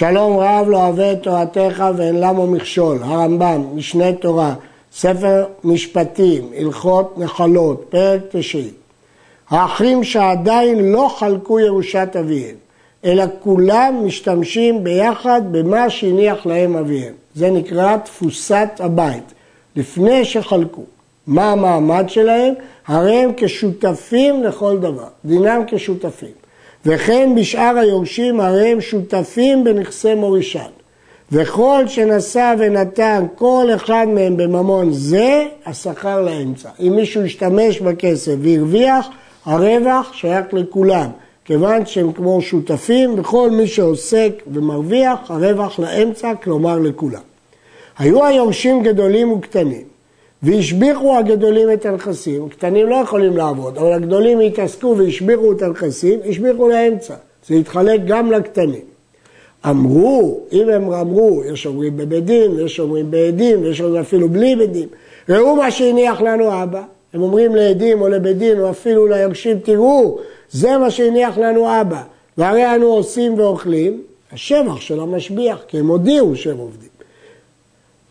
שלום רב לא אוהב את תורתך ואין למו מכשול, הרמב"ם, משנה תורה, ספר משפטים, הלכות נחלות, פרק תשעי. האחים שעדיין לא חלקו ירושת אביהם, אלא כולם משתמשים ביחד במה שהניח להם אביהם. זה נקרא תפוסת הבית, לפני שחלקו. מה המעמד שלהם? הרי הם כשותפים לכל דבר, דינם כשותפים. וכן בשאר היורשים הרי הם שותפים בנכסי מורישן. וכל שנשא ונתן כל אחד מהם בממון זה, השכר לאמצע. אם מישהו ישתמש בכסף והרוויח, הרווח שייך לכולם. כיוון שהם כמו שותפים, וכל מי שעוסק ומרוויח, הרווח לאמצע, כלומר לכולם. היו היורשים גדולים וקטנים, והשביחו הגדולים את הנכסים, קטנים לא יכולים לעבוד, אבל הגדולים התעסקו והשביחו את הנכסים, השביחו לאמצע, זה התחלק גם לקטנים. אמרו, אם הם אמרו, יש אומרים בבית דין, יש אומרים בעדים, יש אומרים אפילו בלי בית דין, ראו מה שהניח לנו אבא, הם אומרים לעדים או לבית דין או אפילו ליורשים, תראו, זה מה שהניח לנו אבא, והרי אנו עושים ואוכלים, השבח של המשביח, כי הם הודיעו שהם עובדים.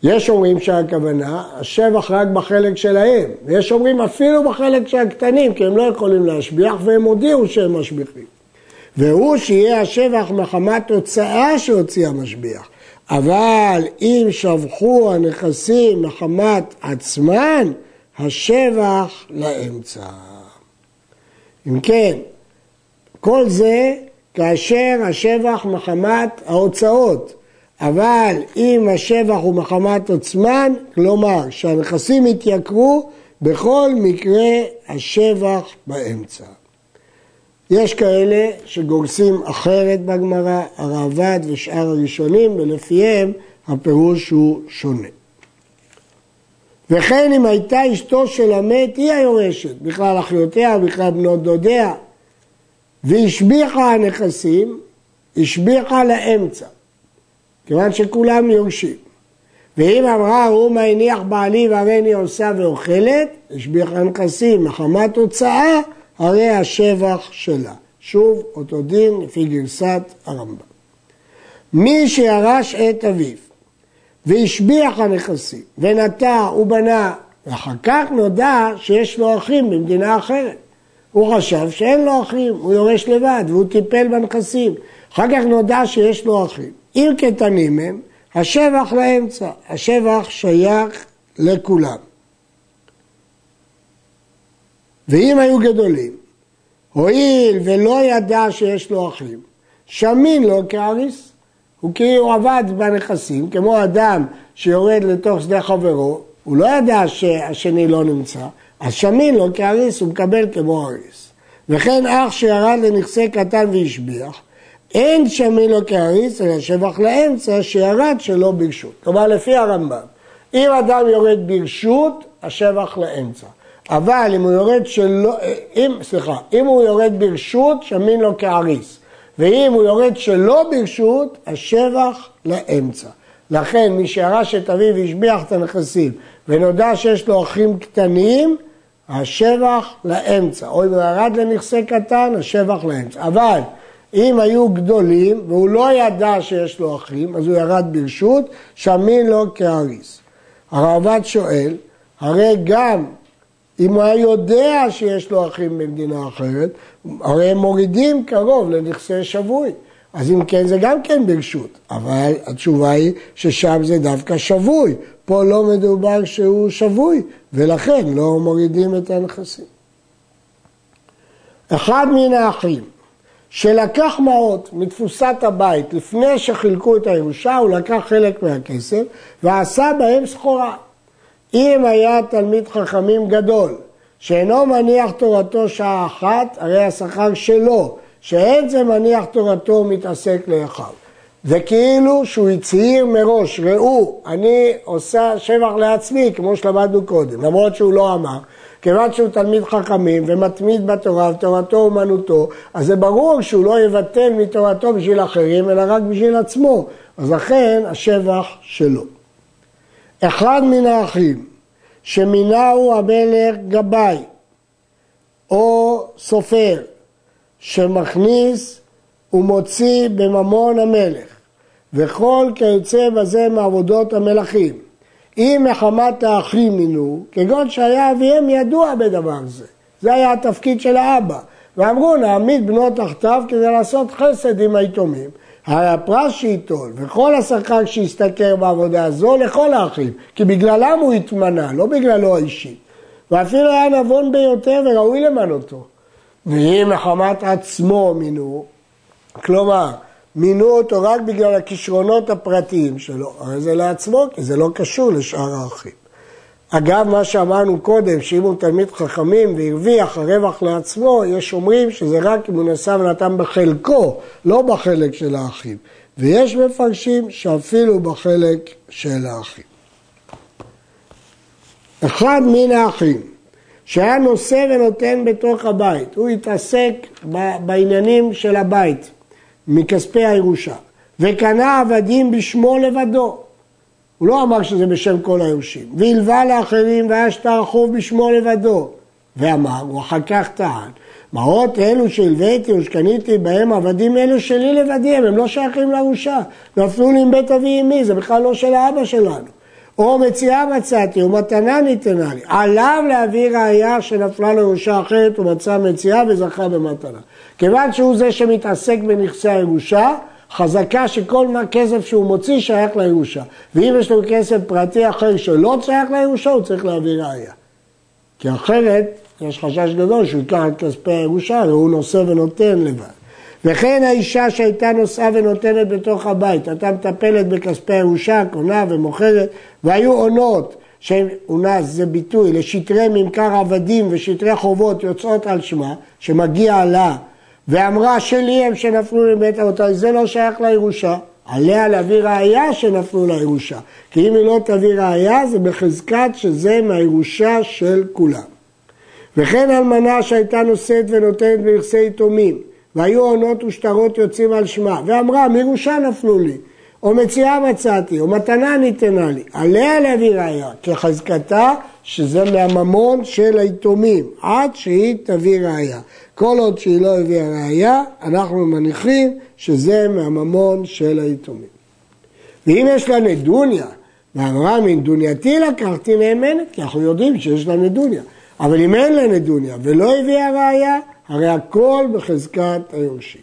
יש אומרים שהכוונה, השבח רק בחלק שלהם, ויש אומרים אפילו בחלק של הקטנים, כי הם לא יכולים להשביח והם הודיעו שהם משביחים. והוא שיהיה השבח מחמת הוצאה שהוציא המשביח. אבל אם שבחו הנכסים מחמת עצמן, השבח לאמצע. אם כן, כל זה כאשר השבח מחמת ההוצאות. אבל אם השבח הוא מחמת עוצמן, כלומר שהנכסים יתייקרו, בכל מקרה השבח באמצע. יש כאלה שגורסים אחרת בגמרא, הראב"ד ושאר הראשונים, ולפיהם הפירוש הוא שונה. וכן אם הייתה אשתו של המת, היא היורשת, בכלל אחיותיה, בכלל בנות דודיה, והשביחה הנכסים, השביחה לאמצע. כיוון שכולם יורשים. ואם אמרה הוא מה הניח בעלי והריני עושה ואוכלת, השביח הנכסים מחמת הוצאה, הרי השבח שלה. שוב, אותו דין לפי גרסת הרמב"ם. מי שירש את אביו והשביח הנכסים ונטע ובנה ואחר כך נודע שיש לו אחים במדינה אחרת. הוא חשב שאין לו אחים, הוא יורש לבד והוא טיפל בנכסים. אחר כך נודע שיש לו אחים. אם קטנים הם, השבח לאמצע, השבח שייך לכולם. ואם היו גדולים, הואיל ולא ידע שיש לו אחים, שמין לו כאריס. הוא כאילו עבד בנכסים, כמו אדם שיורד לתוך שדה חברו, הוא לא ידע שהשני לא נמצא, אז שמין לו כאריס, הוא מקבל כמו אריס. וכן אח שירד לנכסי קטן והשביח, אין שמין לו כאריס, אלא שבח לאמצע שירד שלא ברשות. כלומר, לפי הרמב"ם, אם אדם יורד ברשות, השבח לאמצע. אבל אם הוא יורד שלא, אם, סליחה, אם הוא יורד ברשות, שמין לו כאריס. ואם הוא יורד שלא ברשות, השבח לאמצע. לכן מי שירש את אביו והשביח את הנכסים ונודע שיש לו אחים קטנים, השבח לאמצע. או אם הוא ירד לנכסי קטן, השבח לאמצע. אבל אם היו גדולים והוא לא ידע שיש לו אחים, אז הוא ירד ברשות, שמין לו כאריס. הרעב"ד שואל, הרי גם אם הוא היה יודע שיש לו אחים במדינה אחרת, הרי הם מורידים קרוב לנכסי שבוי. אז אם כן זה גם כן ברשות, אבל התשובה היא ששם זה דווקא שבוי, פה לא מדובר שהוא שבוי, ולכן לא מורידים את הנכסים. אחד מן האחים שלקח מעות מתפוסת הבית לפני שחילקו את הירושה, הוא לקח חלק מהכסף ועשה בהם סחורה. אם היה תלמיד חכמים גדול, שאינו מניח תורתו שעה אחת, הרי השכר שלו, שאין זה מניח תורתו ומתעסק לאחיו. וכאילו שהוא הצהיר מראש, ראו, אני עושה שבח לעצמי, כמו שלמדנו קודם, למרות שהוא לא אמר, כיוון שהוא תלמיד חכמים ומתמיד בתורה ותורתו אומנותו, אז זה ברור שהוא לא יבטל מתורתו בשביל אחרים, אלא רק בשביל עצמו. אז לכן השבח שלו. אחד מן האחים שמינהו המלך גבאי או סופר שמכניס ומוציא בממון המלך וכל כיוצא בזה מעבודות המלכים. אם מחמת האחים מינו, כגון שהיה אביהם ידוע בדבר זה. זה היה התפקיד של האבא. ואמרו נעמיד בנות תחתיו כדי לעשות חסד עם היתומים. הרי הפרס שייטול וכל השכר שישתכר בעבודה הזו לכל האחים, כי בגללם הוא התמנה, לא בגללו האישי. ואפילו היה נבון ביותר וראוי למנותו. ואם מחמת עצמו מינו, כלומר, מינו אותו רק בגלל הכישרונות הפרטיים שלו, הרי זה לעצמו, כי זה לא קשור לשאר האחים. אגב, מה שאמרנו קודם, שאם הוא תלמיד חכמים והרוויח הרווח לעצמו, יש אומרים שזה רק אם הוא נשא ונתן בחלקו, לא בחלק של האחים. ויש מפרשים שאפילו בחלק של האחים. אחד מן האחים שהיה נושא ונותן בתוך הבית, הוא התעסק בעניינים של הבית מכספי הירושה, וקנה עבדים בשמו לבדו. הוא לא אמר שזה בשם כל היורשים. והלווה לאחרים והיה שטר החוב בשמו לבדו. ואמר, הוא אחר כך טען, מעות אלו שהלוויתי ושקניתי בהם עבדים אלו שלי לבדיהם, הם לא שייכים לירושה. נפלו לי עם בית אבי אמי, זה בכלל לא של האבא שלנו. או מציאה מצאתי, או מתנה ניתנה לי. עליו להביא ראייה שנפלה לירושה אחרת, הוא מצא מציאה וזכה במתנה. כיוון שהוא זה שמתעסק בנכסי הירושה, חזקה שכל כסף שהוא מוציא שייך לירושה. ואם יש לו כסף פרטי אחר שלא שייך לירושה, הוא צריך להביא ראייה. כי אחרת, יש חשש גדול שהוא ייקח את כספי הירושה, והוא נושא ונותן לבד. וכן האישה שהייתה נושאה ונותנת בתוך הבית, הייתה מטפלת בכספי הירושה, קונה ומוכרת, והיו עונות, שאונס זה ביטוי לשטרי ממכר עבדים ושטרי חובות יוצאות על שמה, שמגיע לה ואמרה שלי הם שנפלו לבית אבותיי, זה לא שייך לירושה. עליה להביא ראייה שנפלו לירושה. כי אם היא לא תביא ראייה, זה בחזקת שזה מהירושה של כולם. וכן אלמנה שהייתה נושאת ונותנת בנכסי יתומים, והיו עונות ושטרות יוצאים על שמה, ואמרה, מירושה נפלו לי, או מציאה מצאתי, או מתנה ניתנה לי, עליה להביא ראייה, כחזקתה שזה מהממון של היתומים, עד שהיא תביא ראייה. כל עוד שהיא לא הביאה ראייה, אנחנו מניחים שזה מהממון של היתומים. ואם יש לה נדוניה, ואמרה מנדונייתי לקחתי נאמנת, כי אנחנו יודעים שיש לה נדוניה. אבל אם אין לה נדוניה ולא הביאה ראייה, הרי הכל בחזקת היורשים.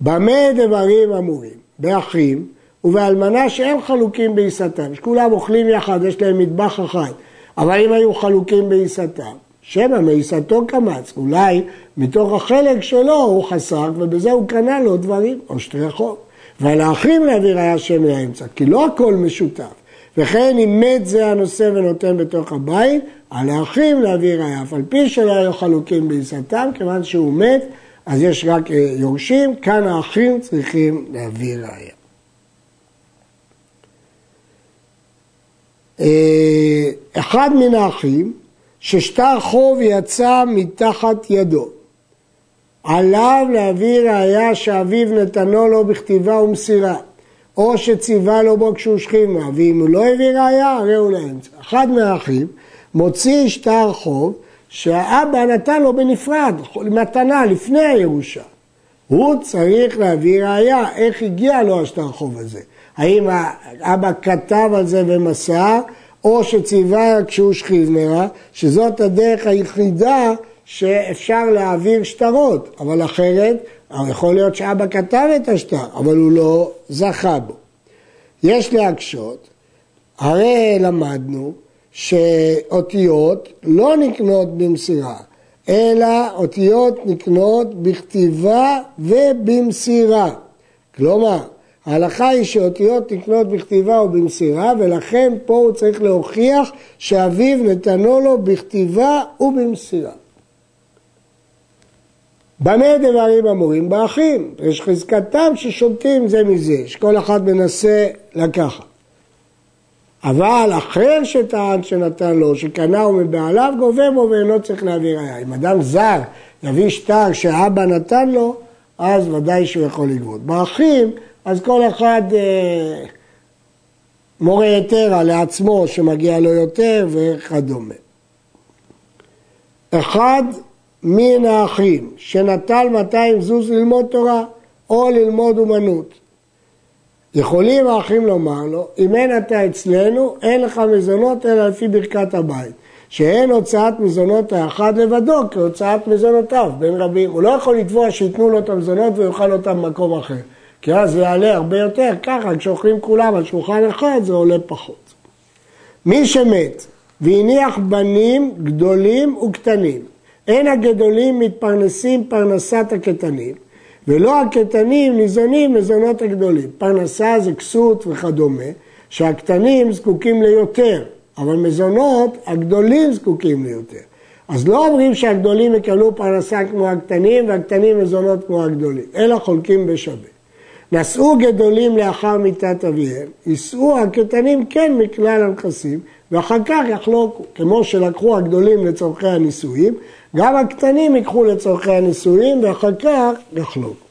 במה דברים אמורים? באחים ובאלמנה שאין חלוקים בעיסתם, שכולם אוכלים יחד, יש להם מטבח אחד, אבל אם היו חלוקים בעיסתם, שמא מעיסתו קמץ, אולי מתוך החלק שלו הוא חסך ובזה הוא קנה לו דברים, או שטרי חוב. ועל האחים להביא ראיה שם לאמצע, כי לא הכל משותף. וכן אם מת זה הנושא ונותן בתוך הבית, על האחים להביא ראיה, אף על פי שלא היו חלוקים בעיסתם, כיוון שהוא מת, אז יש רק אה, יורשים, כאן האחים צריכים להביא ראיה. אה, אחד מן האחים ששטר חוב יצא מתחת ידו. עליו להביא ראיה שאביו נתנו לו בכתיבה ומסירה, או שציווה לו בו כשהוא שכימה, ואם הוא לא הביא ראיה, הרי הוא לאמצע. אחד מהאחים מוציא שטר חוב שהאבא נתן לו בנפרד, מתנה, לפני הירושה. הוא צריך להביא ראיה איך הגיע לו השטר חוב הזה. האם האבא כתב על זה ומסר, או שציווה כשהוא שכיבנרה, שזאת הדרך היחידה שאפשר להעביר שטרות, אבל אחרת, יכול להיות שאבא כתב את השטר, אבל הוא לא זכה בו. יש להקשות, הרי למדנו שאותיות לא נקנות במסירה, אלא אותיות נקנות בכתיבה ובמסירה. כלומר, ההלכה היא שאותיות נקנות בכתיבה או במסירה, ולכן פה הוא צריך להוכיח שאביו נתנו לו בכתיבה ובמסירה. במה דברים אמורים? באחים. יש חזקתם ששולטים זה מזה, שכל אחד מנסה לקחת. אבל אחר שטען שנתן לו, שקנה מבעליו, גובה בו ואינו צריך להביא ראיה. אם אדם זר יביא שטר שאבא נתן לו, אז ודאי שהוא יכול לגבות. באחים אז כל אחד אה, מורה יתרה לעצמו שמגיע לו יותר וכדומה. אחד מן האחים שנטל 200 זוז ללמוד תורה או ללמוד אומנות יכולים האחים לומר לו, אם אין אתה אצלנו, אין לך מזונות אלא לפי ברכת הבית. שאין הוצאת מזונות האחד לבדו כהוצאת מזונותיו בין רבים. הוא לא יכול לתבוע שייתנו לו את המזונות ויאכל אותם במקום אחר. כי אז זה יעלה הרבה יותר, ככה כשאוכלים כולם על שולחן אחד זה עולה פחות. מי שמת והניח בנים גדולים וקטנים, אין הגדולים מתפרנסים פרנסת הקטנים, ולא הקטנים ניזונים מזונות הגדולים. פרנסה זה כסות וכדומה, שהקטנים זקוקים ליותר, אבל מזונות הגדולים זקוקים ליותר. אז לא אומרים שהגדולים יקבלו פרנסה כמו הקטנים והקטנים מזונות כמו הגדולים, אלא חולקים בשווה. נשאו גדולים לאחר מיתת אביהם, יישאו הקטנים כן מכלל הנכסים, ואחר כך יחלוקו. כמו שלקחו הגדולים לצורכי הנישואים, גם הקטנים ייקחו לצורכי הנישואים ואחר כך יחלוקו.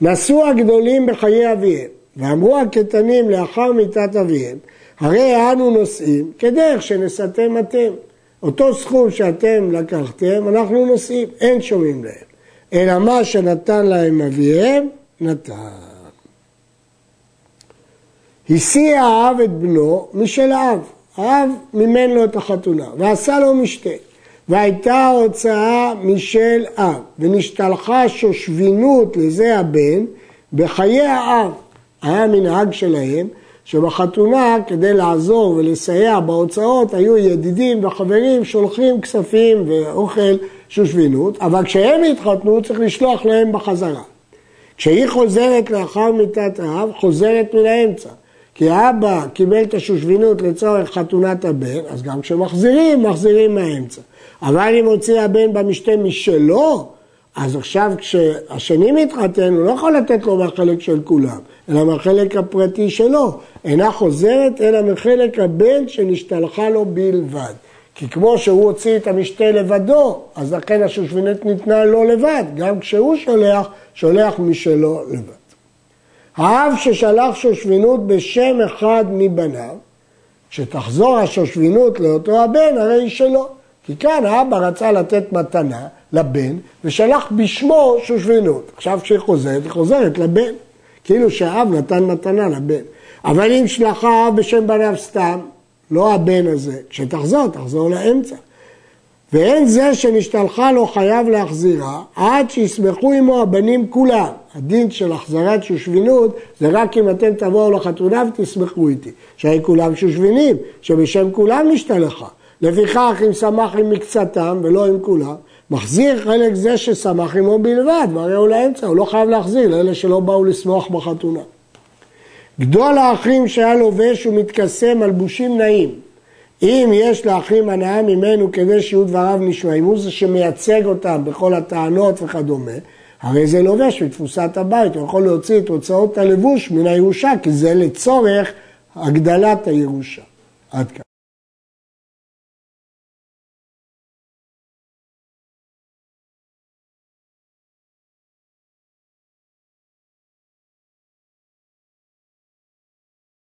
נשאו הגדולים בחיי אביהם, ואמרו הקטנים לאחר מיתת אביהם, הרי אנו נושאים כדרך שנשאתם אתם. אותו סכום שאתם לקחתם, אנחנו נושאים, אין שומעים להם. אלא מה שנתן להם אביהם, נתן. השיא האב את בנו משל האב. האב מימן לו את החתונה, ועשה לו משתה. והייתה הוצאה משל אב, ונשתלחה שושבינות לזה הבן בחיי האב. היה מנהג שלהם שבחתונה כדי לעזור ולסייע בהוצאות היו ידידים וחברים שולחים כספים ואוכל שושבינות, אבל כשהם התחתנו צריך לשלוח להם בחזרה. כשהיא חוזרת לאחר מיתת האב, חוזרת מן האמצע. כי האבא קיבל את השושבינות לצורך חתונת הבן, אז גם כשמחזירים, מחזירים מהאמצע. אבל אם הוציא הבן במשתה משלו, אז עכשיו כשהשני מתחתן, הוא לא יכול לתת לו מהחלק של כולם, אלא מהחלק הפרטי שלו. אינה חוזרת, אלא מחלק הבן שנשתלחה לו בלבד. כי כמו שהוא הוציא את המשתה לבדו, אז לכן השושבינות ניתנה לו לבד. גם כשהוא שולח, שולח משלו לבד. האב ששלח שושבינות בשם אחד מבניו, כשתחזור השושבינות לאותו הבן, הרי היא שלו. כי כאן האבא רצה לתת מתנה לבן, ושלח בשמו שושבינות. עכשיו כשהיא חוזרת, היא חוזרת לבן. כאילו שהאב נתן מתנה לבן. אבל אם שלחה האב בשם בניו סתם, לא הבן הזה, כשתחזור, תחזור לאמצע. ואין זה שנשתלחה לו חייב להחזירה, עד שישמחו עמו הבנים כולם. הדין של החזרת שושבינות זה רק אם אתם תבואו לחתונה ותשמחו איתי. שהרי כולם שושבינים, שבשם כולם נשתלחה. לפיכך אם שמח עם מקצתם ולא עם כולם, מחזיר חלק זה ששמח עמו בלבד, והרי הוא לאמצע, הוא לא חייב להחזיר לאלה שלא באו לשמוח בחתונה. גדול האחים שהיה לובש ומתכסה מלבושים נעים. אם יש לאחים הנאה ממנו כדי שיהיו דבריו נשמעים, הוא זה שמייצג אותם בכל הטענות וכדומה, הרי זה לובש בתפוסת הבית, הוא יכול להוציא את הוצאות הלבוש מן הירושה, כי זה לצורך הגדלת הירושה. עד כאן.